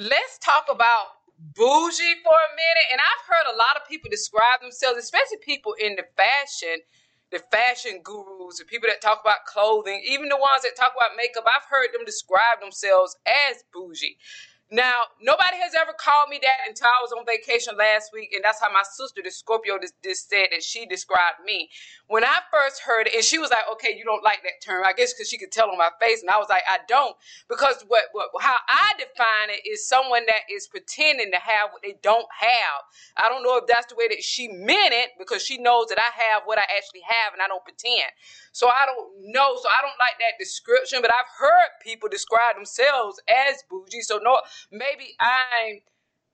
let's talk about bougie for a minute. And I've heard a lot of people describe themselves, especially people in the fashion, the fashion gurus, the people that talk about clothing, even the ones that talk about makeup. I've heard them describe themselves as bougie. Now, nobody has ever called me that until I was on vacation last week, and that's how my sister, the Scorpio, just, said that she described me. When I first heard it, and she was like, "Okay, you don't like that term," I guess because she could tell on my face, and I was like, "I don't," because what, what how I define it is someone that is pretending to have what they don't have. I don't know if that's the way that she meant it, because she knows that I have what I actually have, and I don't pretend. So I don't know. So I don't like that description, but I've heard people describe themselves as bougie. So no, maybe I'm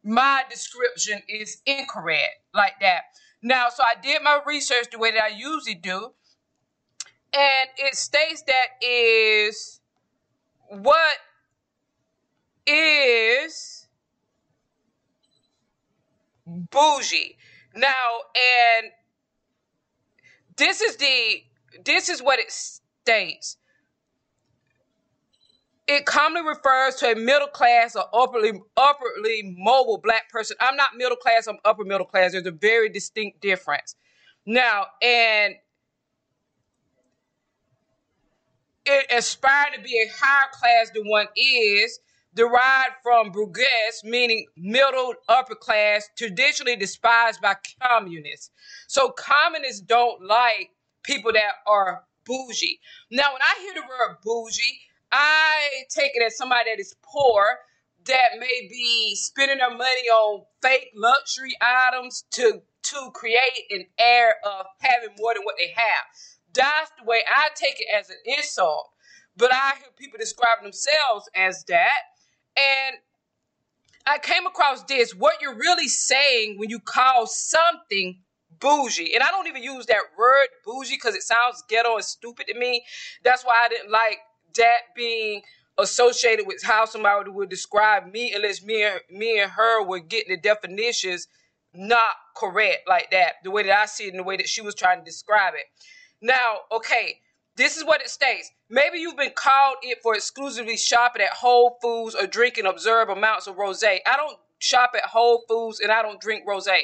my description is incorrect like that. Now, so I did my research the way that I usually do, and it states that is what is bougie. Now, and this is the this is what it states. It commonly refers to a middle class or upperly upperly mobile black person. I'm not middle class, I'm upper middle class. There's a very distinct difference. Now, and it aspired to be a higher class than one is, derived from bourgeois, meaning middle upper class, traditionally despised by communists. So communists don't like people that are bougie. Now, when I hear the word bougie, I take it as somebody that is poor that may be spending their money on fake luxury items to to create an air of having more than what they have. That's the way I take it as an insult. But I hear people describe themselves as that. And I came across this. What you're really saying when you call something bougie. And I don't even use that word bougie because it sounds ghetto and stupid to me. That's why I didn't like that being associated with how somebody would describe me unless me and me and her were getting the definitions not correct like that. The way that I see it and the way that she was trying to describe it. Now, okay, this is what it states. Maybe you've been called it for exclusively shopping at Whole Foods or drinking observed amounts of rosé. I don't shop at Whole Foods and I don't drink rosé.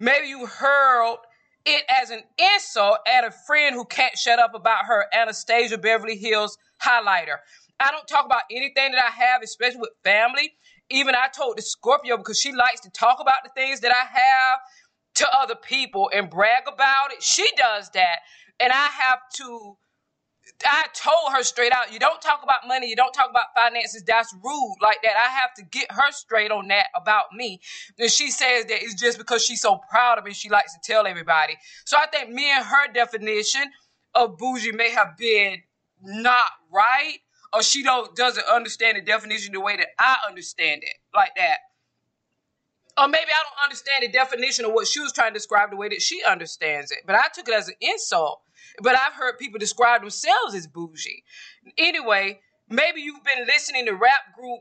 Maybe you hurled it as an insult at a friend who can't shut up about her Anastasia Beverly Hills highlighter. I don't talk about anything that I have, especially with family. Even I told the Scorpio because she likes to talk about the things that I have to other people and brag about it. She does that. And I have to I told her straight out, you don't talk about money, you don't talk about finances. That's rude like that. I have to get her straight on that about me. And she says that it's just because she's so proud of me, she likes to tell everybody. So I think me and her definition of bougie may have been not right, or she don't doesn't understand the definition the way that I understand it, like that. Or maybe I don't understand the definition of what she was trying to describe the way that she understands it. But I took it as an insult. But I've heard people describe themselves as bougie. Anyway, maybe you've been listening to rap group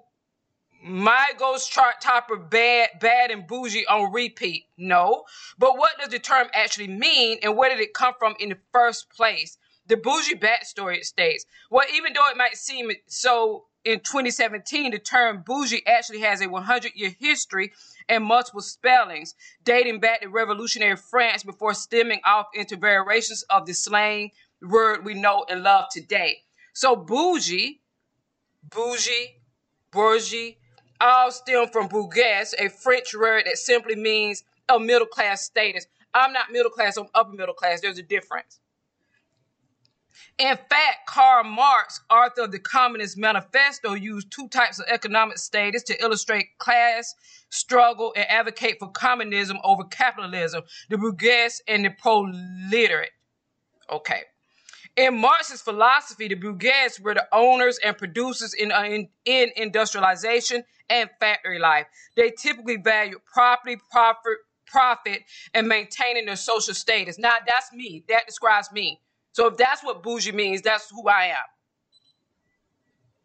my ghost chart topper bad bad and bougie on repeat. No. But what does the term actually mean and where did it come from in the first place? The bougie backstory it states well even though it might seem so in 2017 the term bougie actually has a 100 year history and multiple spellings, dating back to revolutionary France before stemming off into variations of the slang word we know and love today. So bougie, bougie, bourgeois, all stem from bourgeois, a French word that simply means a middle class status. I'm not middle class, I'm upper middle class. There's a difference. In fact, Karl Marx, author of the Communist Manifesto, used two types of economic status to illustrate class struggle and advocate for communism over capitalism, the bourgeois and the proletariat. Okay. In Marx's philosophy, the bourgeois were the owners and producers in, uh, in, in industrialization and factory life. They typically valued property, profit, profit, and maintaining their social status. Now, that's me. That describes me. So if that's what bougie means, that's who I am.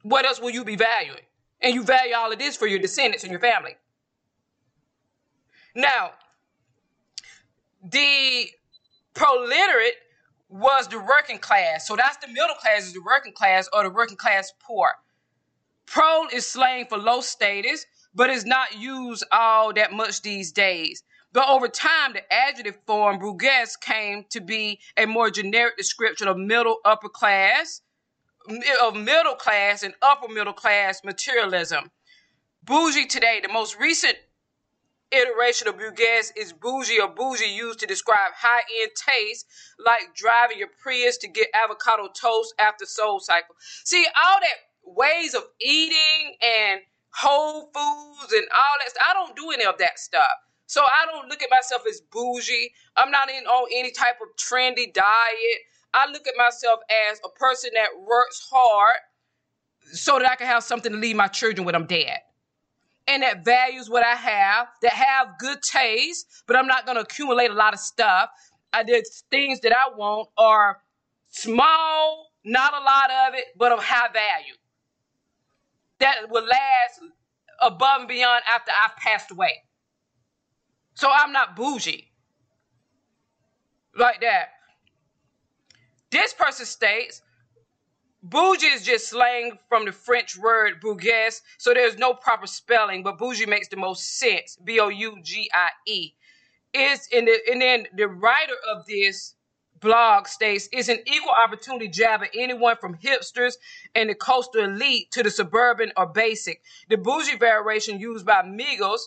What else will you be valuing? And you value all of this for your descendants and your family. Now, the proletariat was the working class. So that's the middle class is the working class or the working class poor. Prole is slang for low status, but is not used all that much these days. But over time, the adjective form bourgeois came to be a more generic description of middle upper class, of middle class and upper middle class materialism. Bougie today, the most recent iteration of bourgeois is bougie or bougie used to describe high-end taste, like driving your Prius to get avocado toast after Soul Cycle. See, all that ways of eating and whole foods and all that I don't do any of that stuff. So I don't look at myself as bougie. I'm not in on any type of trendy diet. I look at myself as a person that works hard so that I can have something to leave my children when I'm dead and that values what I have, that have good taste, but I'm not going to accumulate a lot of stuff. I did things that I want are small, not a lot of it, but of high value. That will last above and beyond after I've passed away. So I'm not bougie like that. This person states Bougie is just slang from the French word bourgeois, so there's no proper spelling, but bougie makes the most sense. B O U G I E. Is in the and then the writer of this blog states is an equal opportunity jab at anyone from hipsters and the coastal elite to the suburban or basic. The bougie variation used by Migos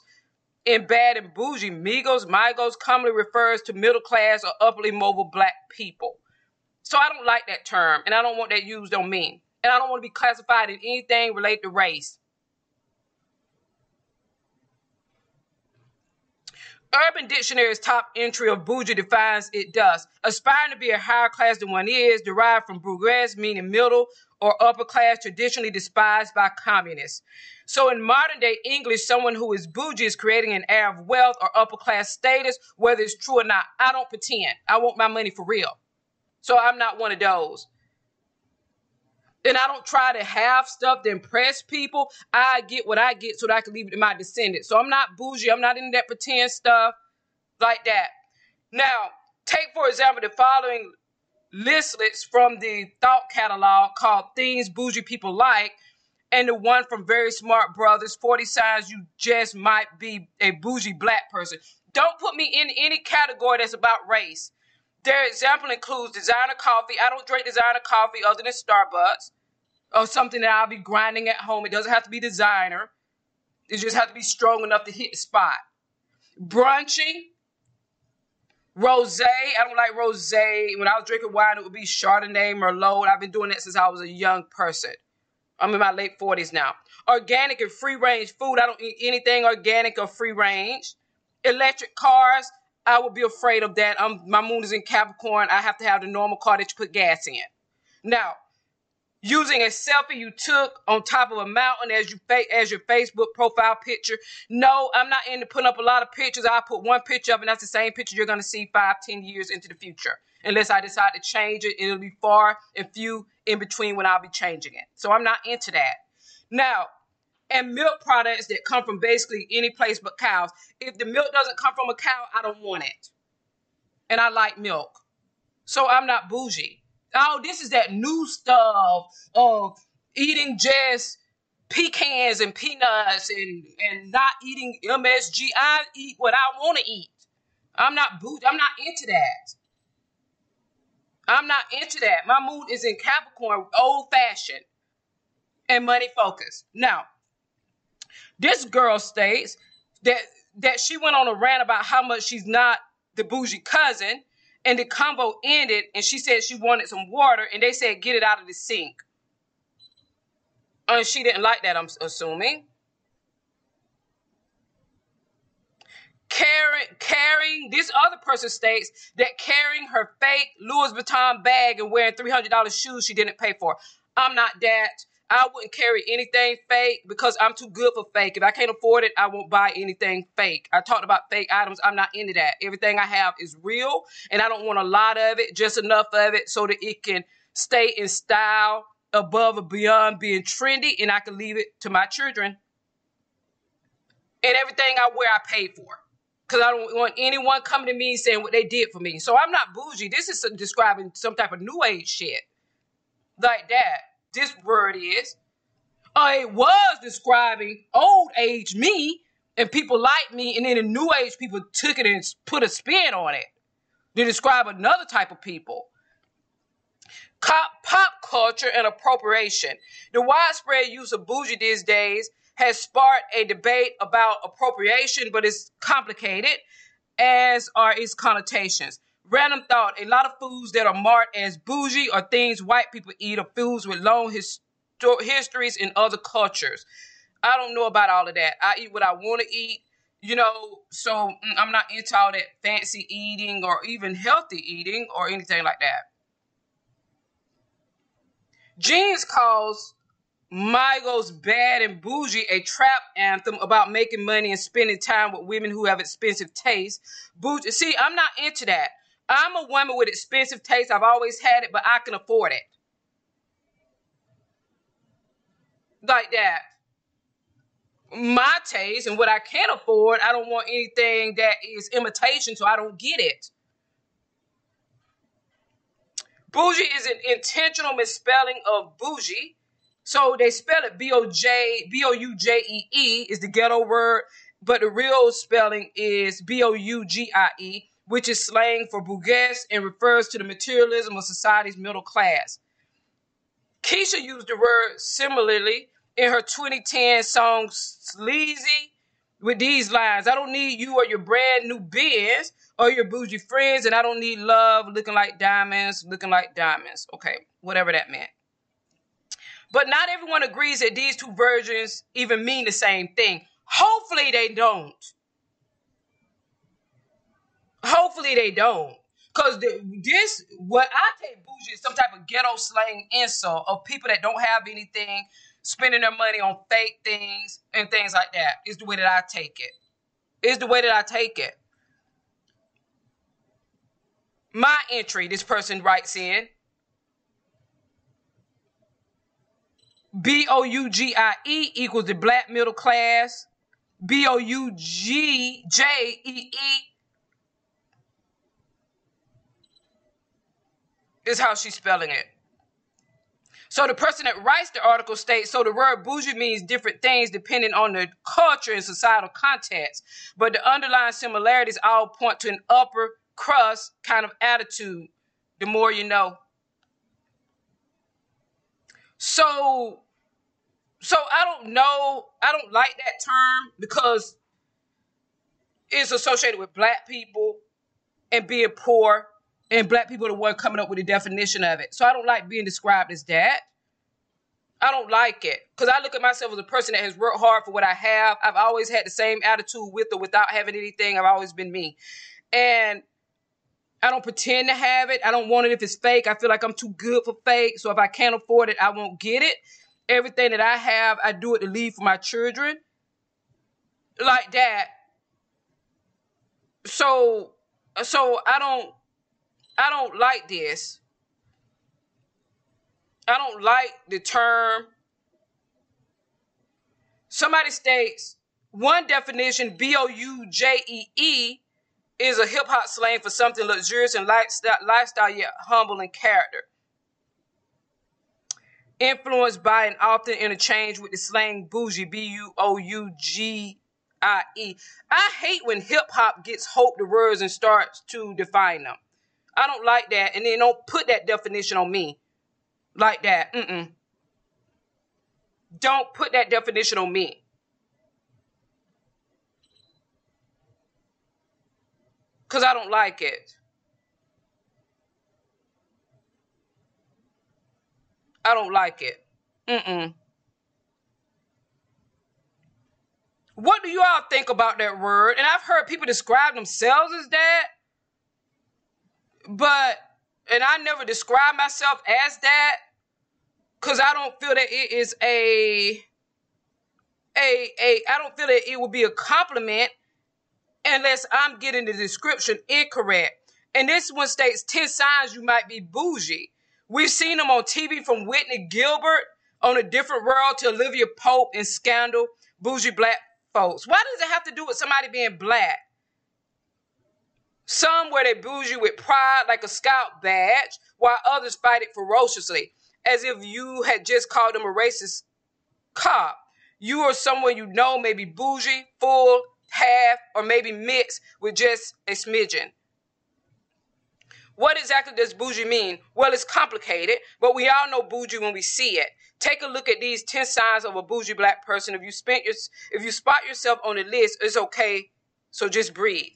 in bad and bougie. Migos, Migos commonly refers to middle class or upperly mobile black people. So I don't like that term, and I don't want that used on me. And I don't want to be classified in anything related to race. Urban Dictionary's top entry of bougie defines it does. Aspiring to be a higher class than one is, derived from bourgeois, meaning middle or upper class, traditionally despised by communists. So in modern day English, someone who is bougie is creating an air of wealth or upper class status, whether it's true or not. I don't pretend. I want my money for real. So I'm not one of those. And I don't try to have stuff to impress people. I get what I get so that I can leave it to my descendants. So I'm not bougie. I'm not into that pretend stuff like that. Now, take for example the following listlets from the thought catalog called Things Bougie People Like, and the one from Very Smart Brothers 40 Signs You Just Might Be a Bougie Black Person. Don't put me in any category that's about race. Their example includes designer coffee. I don't drink designer coffee other than Starbucks or something that I'll be grinding at home. It doesn't have to be designer. It just has to be strong enough to hit the spot. Brunchy, rosé. I don't like rosé. When I was drinking wine, it would be Chardonnay, Merlot. I've been doing that since I was a young person. I'm in my late 40s now. Organic and free range food. I don't eat anything organic or free range. Electric cars. I would be afraid of that. I'm, my moon is in Capricorn. I have to have the normal car that you put gas in. Now, using a selfie you took on top of a mountain as you as your Facebook profile picture. No, I'm not into putting up a lot of pictures. I put one picture up, and that's the same picture you're going to see five, ten years into the future. Unless I decide to change it, it'll be far and few in between when I'll be changing it. So I'm not into that. Now, and milk products that come from basically any place but cows. If the milk doesn't come from a cow, I don't want it. And I like milk. So I'm not bougie. Oh, this is that new stuff of eating just pecans and peanuts and, and not eating MSG. I eat what I want to eat. I'm not bougie. I'm not into that. I'm not into that. My mood is in Capricorn, old fashioned and money focused. Now, this girl states that that she went on a rant about how much she's not the bougie cousin, and the combo ended, and she said she wanted some water, and they said get it out of the sink. And she didn't like that, I'm assuming. Carrying, carrying, this other person states that carrying her fake Louis Vuitton bag and wearing $300 shoes she didn't pay for. I'm not that. I wouldn't carry anything fake because I'm too good for fake. If I can't afford it, I won't buy anything fake. I talked about fake items. I'm not into that. Everything I have is real, and I don't want a lot of it, just enough of it so that it can stay in style above and beyond being trendy, and I can leave it to my children. And everything I wear, I pay for. Because I don't want anyone coming to me saying what they did for me. So I'm not bougie. This is describing some type of new age shit. Like that this word is. It was describing old age me and people like me, and then the new age people took it and put a spin on it to describe another type of people. Pop culture and appropriation. The widespread use of bougie these days has sparked a debate about appropriation, but it's complicated, as are its connotations. Random thought: a lot of foods that are marked as bougie are things white people eat, or foods with long his- histories in other cultures. I don't know about all of that. I eat what I want to eat, you know, so mm, I'm not into all that fancy eating or even healthy eating or anything like that. Genius calls Migos Bad and Bougie a trap anthem about making money and spending time with women who have expensive taste. Bougie, see, I'm not into that. I'm a woman with expensive taste. I've always had it, but I can afford it. Like that. My taste and what I can afford, I don't want anything that is imitation, so I don't get it. Bougie is an intentional misspelling of bougie. So they spell it B O J B O U J E E is the ghetto word, but the real spelling is B O U G I E, which is slang for bourgeois and refers to the materialism of society's middle class. Kesha used the word similarly in her 2010 song Sleazy with these lines I don't need you or your brand new biz or your bougie friends, and I don't need love looking like diamonds, looking like diamonds. Okay, whatever that meant. But not everyone agrees that these two versions even mean the same thing. Hopefully they don't. Hopefully they don't. Cause this, what I take bougie is some type of ghetto slang insult of people that don't have anything, spending their money on fake things and things like that. Is the way that I take it. Is the way that I take it. My entry, this person writes in B O U G I E equals the black middle class. B O U G J E E is how she's spelling it. So the person that writes the article states so the word bougie means different things depending on the culture and societal context, but the underlying similarities all point to an upper crust kind of attitude. The more you know. So, so I don't know. I don't like that term because it's associated with black people and being poor, and black people are the one coming up with the definition of it. So I don't like being described as that. I don't like it because I look at myself as a person that has worked hard for what I have. I've always had the same attitude with or without having anything. I've always been me, and I don't pretend to have it. I don't want it if it's fake. I feel like I'm too good for fake. So if I can't afford it, I won't get it. Everything that I have, I do it to leave for my children. Like that. So so I don't I don't like this. I don't like the term. Somebody states one definition B O U J E E is a hip hop slang for something luxurious and lifestyle, yet humble in character. Influenced by and often interchanged with the slang bougie, B U O U G I E. I hate when hip hop gets hope the words and starts to define them. I don't like that, and then don't put that definition on me like that. Mm-mm. Don't put that definition on me. because I don't like it. I don't like it. Mm-mm. What do you all think about that word? And I've heard people describe themselves as that, but and I never describe myself as that because I don't feel that it is a a a I don't feel that it would be a compliment unless I'm getting the description incorrect. And this one states 10 signs you might be bougie. We've seen them on TV from Whitley Gilbert on a different world to Olivia Pope in Scandal, bougie black folks. Why does it have to do with somebody being black? Some wear their bougie with pride like a scout badge, while others fight it ferociously, as if you had just called them a racist cop. You are someone you know, maybe bougie, full, half, or maybe mixed with just a smidgen. What exactly does bougie mean? Well, it's complicated, but we all know bougie when we see it. Take a look at these 10 signs of a bougie black person. If you spent your, if you spot yourself on the list, it's okay. So just breathe.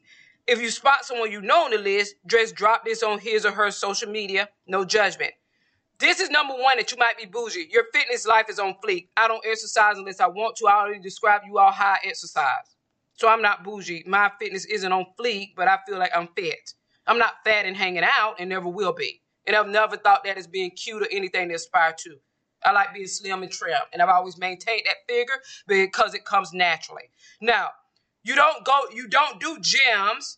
If you spot someone you know on the list, just drop this on his or her social media. No judgment. This is number one that you might be bougie. Your fitness life is on fleek. I don't exercise unless I want to. I already described you all how I exercise. So I'm not bougie. My fitness isn't on fleek, but I feel like I'm fit. I'm not fat and hanging out and never will be. And I've never thought that as being cute or anything to aspire to. I like being slim and trim, and I've always maintained that figure because it comes naturally. Now, you don't go, you don't do gyms.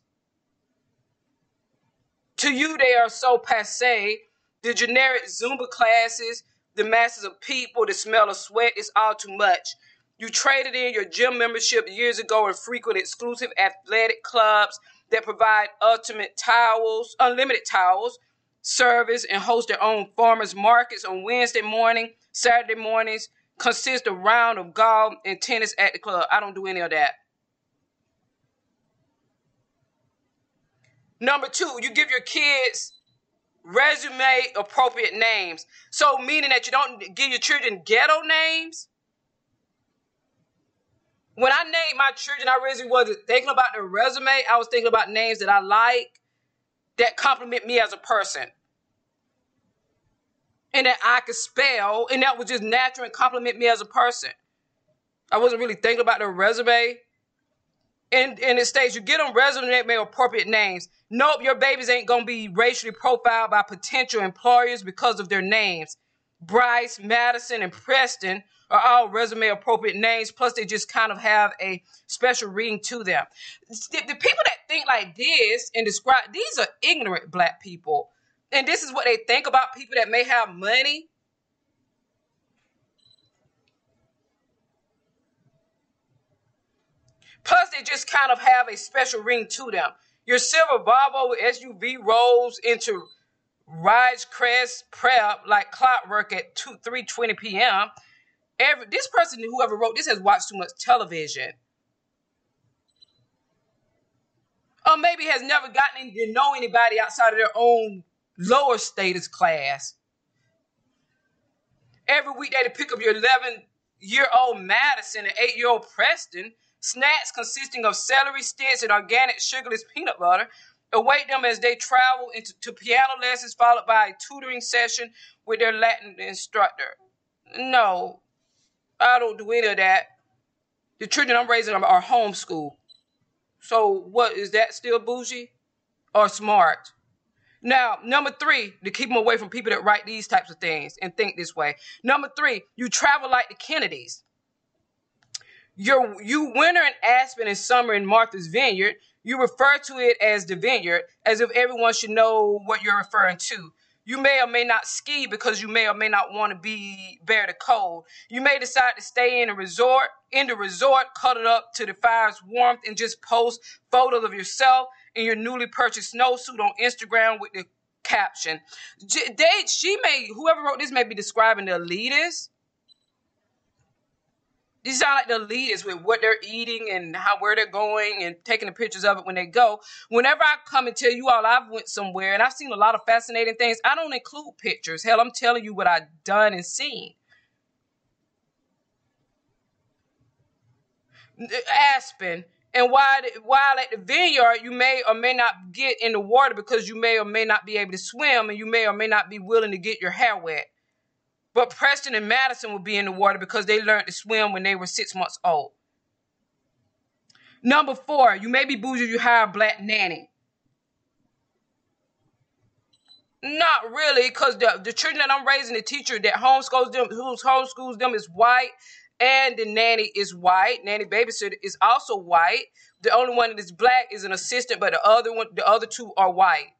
To you, they are so passe. The generic Zumba classes, the masses of people, the smell of sweat is all too much. You traded in your gym membership years ago and frequent exclusive athletic clubs that provide ultimate towels, unlimited towels, service, and host their own farmers markets on Wednesday morning, Saturday mornings, consist of round of golf and tennis at the club. I don't do any of that. Number two, you give your kids resume appropriate names. So meaning that you don't give your children ghetto names. When I named my children, I really wasn't thinking about their resume. I was thinking about names that I like that compliment me as a person. And that I could spell, and that was just natural and compliment me as a person. I wasn't really thinking about their resume. And, and it states you get them resume appropriate names. Nope, your babies ain't gonna be racially profiled by potential employers because of their names. Bryce, Madison, and Preston are all resume appropriate names. Plus, they just kind of have a special ring to them. The, the people that think like this and describe these are ignorant black people. And this is what they think about people that may have money. Plus, they just kind of have a special ring to them. Your silver Volvo SUV rolls into Ridgecrest prep like clockwork at 2 3:20 p.m. Every this person, whoever wrote this, has watched too much television. Or maybe has never gotten to know anybody outside of their own lower status class. Every week they pick up your 11 year old Madison and 8 year old Preston, snacks consisting of celery sticks and organic sugarless peanut butter, await them as they travel into to piano lessons followed by a tutoring session with their Latin instructor. No, I don't do any of that. The children I'm raising are homeschooled. So what is that still bougie or smart? Now, number three, to keep them away from people that write these types of things and think this way. Number three, you travel like the Kennedys. You're, you winter in Aspen and summer in Martha's Vineyard. You refer to it as the vineyard as if everyone should know what you're referring to. You may or may not ski because you may or may not want to be bear the cold. You may decide to stay in a resort, in the resort, cuddled up to the fire's warmth, and just post photos of yourself in your newly purchased snowsuit on Instagram with the caption. They, she may, whoever wrote this may be describing the elitists these are like the leaders with what they're eating and how where they're going and taking the pictures of it when they go. Whenever I come and tell you all I've went somewhere and I've seen a lot of fascinating things, I don't include pictures. Hell, I'm telling you what I've done and seen. Aspen. And while, while at the vineyard, you may or may not get in the water because you may or may not be able to swim and you may or may not be willing to get your hair wet. But Preston and Madison will be in the water because they learned to swim when they were six months old. Number four, you may be bougie, you hire a black nanny. Not really, because the, the children that I'm raising, the teacher that homeschools them, who homeschools them is white, and the nanny is white. Nanny babysitter is also white. The only one that is black is an assistant, but the other one, the other two are white.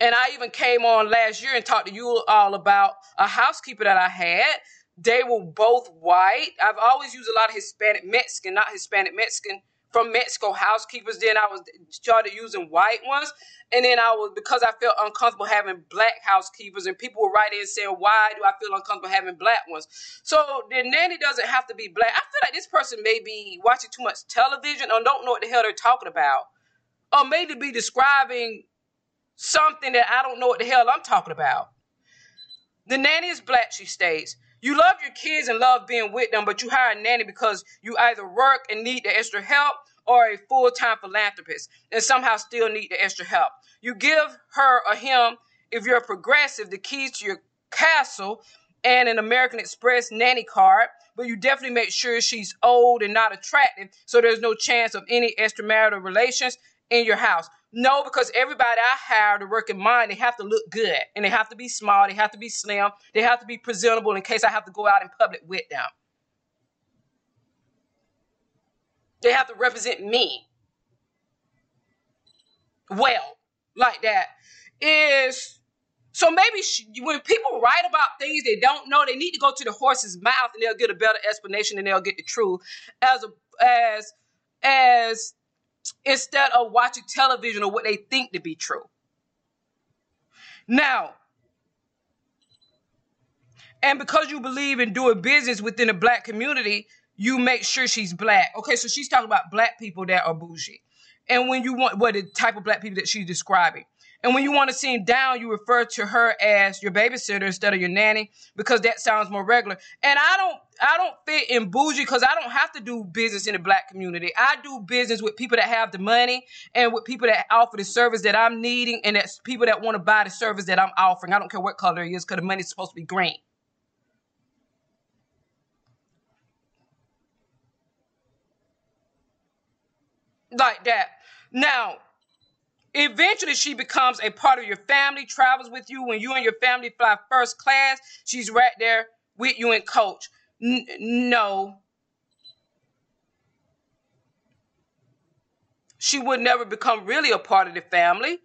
And I even came on last year and talked to you all about a housekeeper that I had. They were both white. I've always used a lot of Hispanic Mexican, not Hispanic Mexican from Mexico housekeepers. Then I was started using white ones, and then I was because I felt uncomfortable having black housekeepers, and people were writing and saying, "Why do I feel uncomfortable having black ones?" So the nanny doesn't have to be black. I feel like this person may be watching too much television or don't know what the hell they're talking about, or maybe be describing something that I don't know what the hell I'm talking about. The nanny is black, she states. You love your kids and love being with them, but you hire a nanny because you either work and need the extra help or a full time philanthropist and somehow still need the extra help. You give her or him, if you're a progressive, the keys to your castle and an American Express nanny card, but you definitely make sure she's old and not attractive so there's no chance of any extramarital relations in your house. No, because everybody I hire to work in mine, they have to look good and they have to be small, they have to be slim, they have to be presentable in case I have to go out in public with them. They have to represent me well, like that. Is so maybe she, when people write about things they don't know, they need to go to the horse's mouth and they'll get a better explanation and they'll get the truth. As a, as as instead of watching television or what they think to be true. Now, and because you believe in doing business within the black community, you make sure she's black. Okay, so she's talking about black people that are bougie. And when you want, what the type of black people that she's describing. And when you want to seem down, you refer to her as your babysitter instead of your nanny because that sounds more regular. And I don't I don't fit in bougie because I don't have to do business in the black community. I do business with people that have the money and with people that offer the service that I'm needing and that's people that want to buy the service that I'm offering. I don't care what color it is because the money's supposed to be green. Like that. Now, Eventually, she becomes a part of your family, travels with you. When you and your family fly first class, she's right there with you and coach. N- no. She would never become really a part of the family.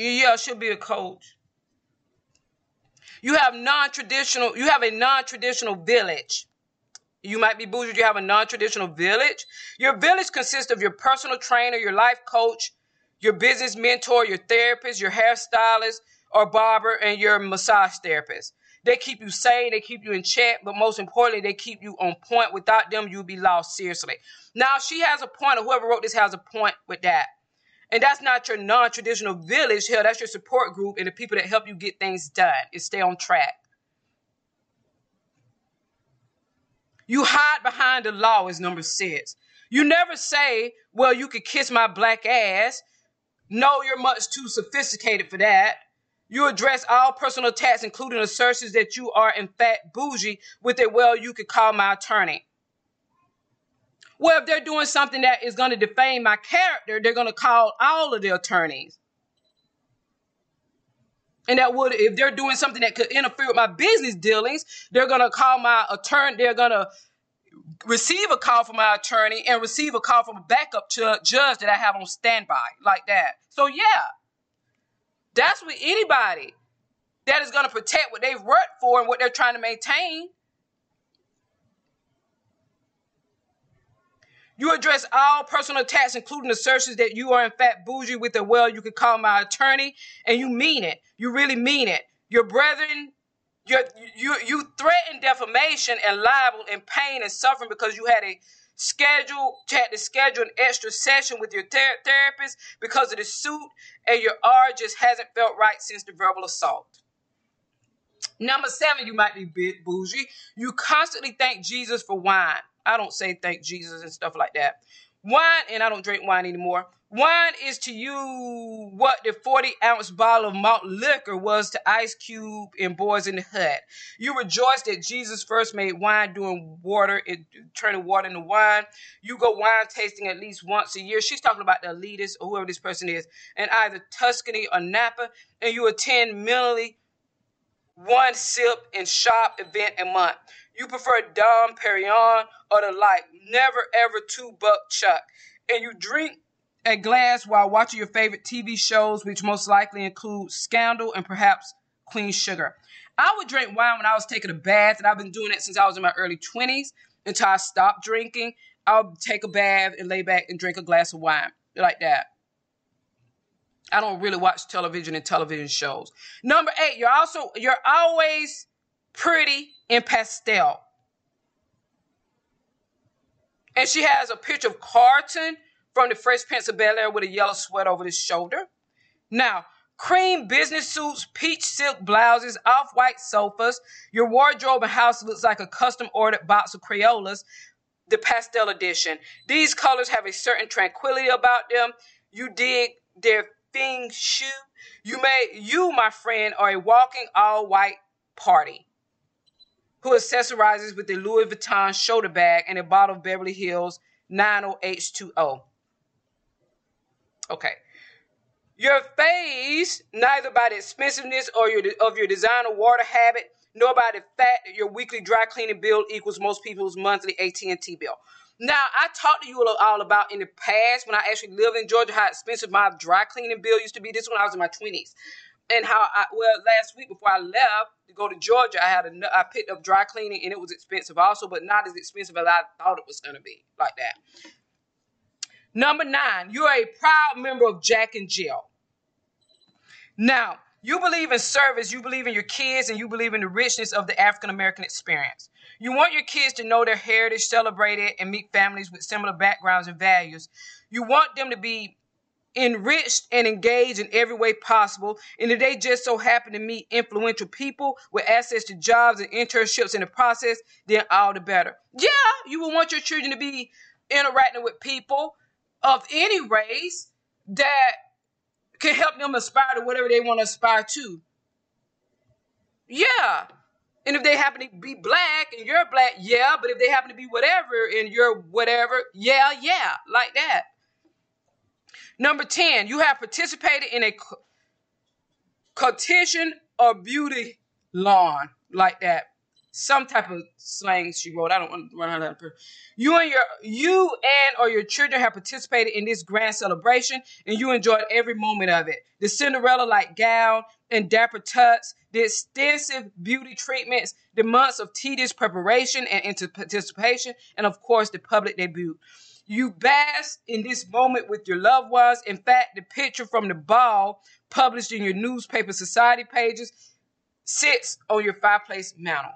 Yeah, she'll be a coach. You have non-traditional, you have a non-traditional village. You might be bougie, you have a non-traditional village. Your village consists of your personal trainer, your life coach, your business mentor, your therapist, your hairstylist or barber, and your massage therapist. They keep you sane, they keep you in check, but most importantly, they keep you on point. Without them, you'll be lost seriously. Now, she has a point, or whoever wrote this has a point with that. And that's not your non-traditional village. Hell, that's your support group and the people that help you get things done and stay on track. You hide behind the law, as number six. You never say, well, you could kiss my black ass. No, you're much too sophisticated for that. You address all personal attacks, including assertions that you are in fact bougie, with a well, you could call my attorney. Well, if they're doing something that is going to defame my character, they're going to call all of the attorneys. And that would, if they're doing something that could interfere with my business dealings, they're going to call my attorney, they're going to receive a call from my attorney and receive a call from a backup judge that I have on standby, like that. So, yeah, that's with anybody that is going to protect what they've worked for and what they're trying to maintain. You address all personal attacks, including assertions that you are in fact bougie with a well, you could call my attorney, and you mean it. You really mean it. Your brethren, you you you threaten defamation and libel and pain and suffering because you had a schedule, had to schedule an extra session with your ther- therapist because of the suit, and your R just hasn't felt right since the verbal assault. Number seven, you might be bougie. You constantly thank Jesus for wine. I don't say thank Jesus and stuff like that. Wine, and I don't drink wine anymore. Wine is to you what the 40 ounce bottle of malt liquor was to Ice Cube and Boyz n the Hood. You rejoice that Jesus first made wine doing water, it, turning water into wine. You go wine tasting at least once a year. She's talking about the elitist or whoever this person is, in either Tuscany or Napa, and you attend mentally one sip and shop event a month. You prefer Dom Perignon or the like. Never ever two buck chuck. And you drink a glass while watching your favorite TV shows, which most likely include Scandal and perhaps Queen Sugar. I would drink wine when I was taking a bath, and I've been doing it since I was in my early 20s until I stopped drinking. I'll take a bath and lay back and drink a glass of wine like that. I don't really watch television and television shows. Number eight, you're also you're always pretty in pastel. And she has a picture of Carlton from the Fresh Prince of Bel Air with a yellow sweater over his shoulder. Now, cream business suits, peach silk blouses, off white sofas. Your wardrobe and house looks like a custom ordered box of Crayolas, the pastel edition. These colors have a certain tranquility about them. You dig their feng shui. You may, you, my friend, are a walking all white party who accessorizes with a Louis Vuitton shoulder bag and a bottle of Beverly Hills 90H2O. Okay. Your face, neither by the expensiveness or your of your designer water habit, nor by the fact that your weekly dry cleaning bill equals most people's monthly AT&T bill. Now, I talked to you all about in the past when I actually lived in Georgia how expensive my dry cleaning bill used to be. This when I was in my 20s. And how I, well, last week before I left to go to Georgia, I had a, I picked up dry cleaning and it was expensive also, but not as expensive as I thought it was going to be like that. Number nine, you're a proud member of Jack and Jill. Now, you believe in service, you believe in your kids, and you believe in the richness of the African American experience. You want your kids to know their heritage, celebrate it, and meet families with similar backgrounds and values. You want them to be enriched and engaged in every way possible. And if they just so happen to meet influential people with access to jobs and internships in the process, then all the better. Yeah, you will want your children to be interacting with people of any race that can help them aspire to whatever they want to aspire to. Yeah. And if they happen to be black and you're black, yeah. But if they happen to be whatever and you're whatever, yeah, yeah, like that. Number 10, you have participated in a competition or beauty lawn like that some type of slang she wrote. I don't want to run out of that. You and your you and or your children have participated in this grand celebration, and you enjoyed every moment of it. The Cinderella-like gown and dapper tuts, the extensive beauty treatments, the months of tedious preparation and anticipation, and of course the public debut. You bask in this moment with your loved ones. In fact, the picture from the ball published in your newspaper society pages sits on your fireplace mantle.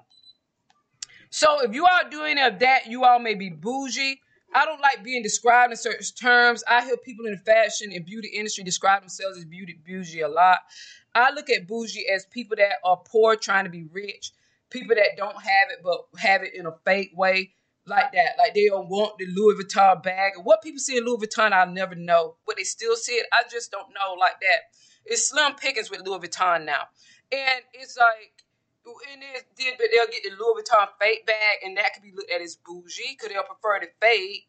So if you are doing of that, you all may be bougie. I don't like being described in certain terms. I hear people in the fashion and beauty industry describe themselves as beauty bougie a lot. I look at bougie as people that are poor trying to be rich, people that don't have it but have it in a fake way, like that. Like they don't want the Louis Vuitton bag. What people see in Louis Vuitton, I'll never know. But they still see it. I just don't know like that. It's slim pickings with Louis Vuitton now. And it's like and it did, but they'll get the Louis Vuitton fake bag, and that could be looked at as bougie, because they'll prefer the fake,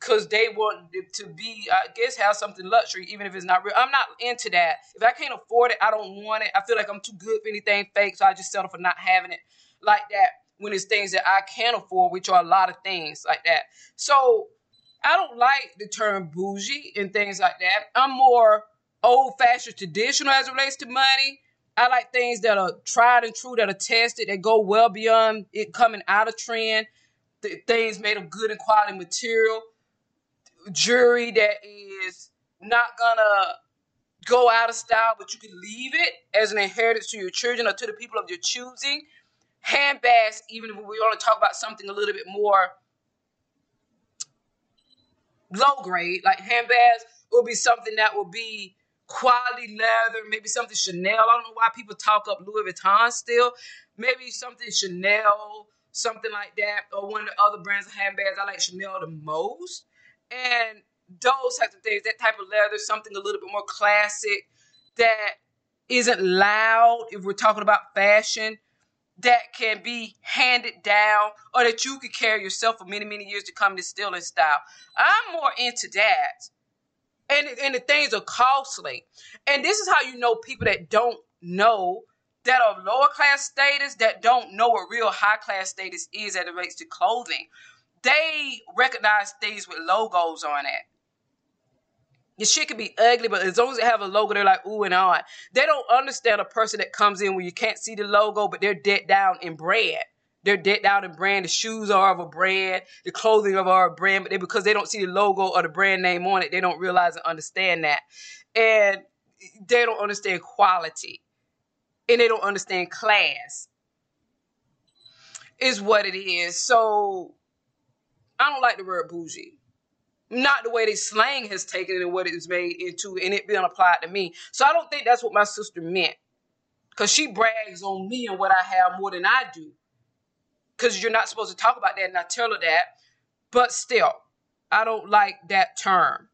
because they want it to be, I guess, have something luxury, even if it's not real. I'm not into that. If I can't afford it, I don't want it. I feel like I'm too good for anything fake, so I just settle for not having it like that. When it's things that I can't afford, which are a lot of things like that. So I don't like the term bougie and things like that. I'm more old fashioned traditional as it relates to money I like things that are tried and true, that are tested, that go well beyond it coming out of trend. Th- things made of good and quality material. Jewelry that is not gonna go out of style, but you can leave it as an inheritance to your children or to the people of your choosing. Handbags, even if we want to talk about something a little bit more low grade, like handbags will be something that will be quality leather, maybe something Chanel. I don't know why people talk up Louis Vuitton still. Maybe something Chanel, something like that, or one of the other brands of handbags. I like Chanel the most. And those types of things, that type of leather, something a little bit more classic that isn't loud if we're talking about fashion that can be handed down or that you could carry yourself for many, many years to come to still in style. I'm more into that and and the things are costly. And this is how you know people that don't know that are lower class status that don't know what real high class status is as it relates to clothing. They recognize things with logos on it. Your shit could be ugly, but as long as it have a logo, they're like ooh and on. They don't understand a person that comes in where you can't see the logo, but they're dead down in brand. They're dead down in brand. The shoes are of a brand, the clothing of our brand, but they, because they don't see the logo or the brand name on it, they don't realize and understand that. And they don't understand quality. And they don't understand class. Is what it is. So I don't like the word bougie not the way they slang has taken it and what it's made into and it being applied to me. So I don't think that's what my sister meant. Cause she brags on me and what I have more than I do. Cause you're not supposed to talk about that and I tell her that. But still, I don't like that term.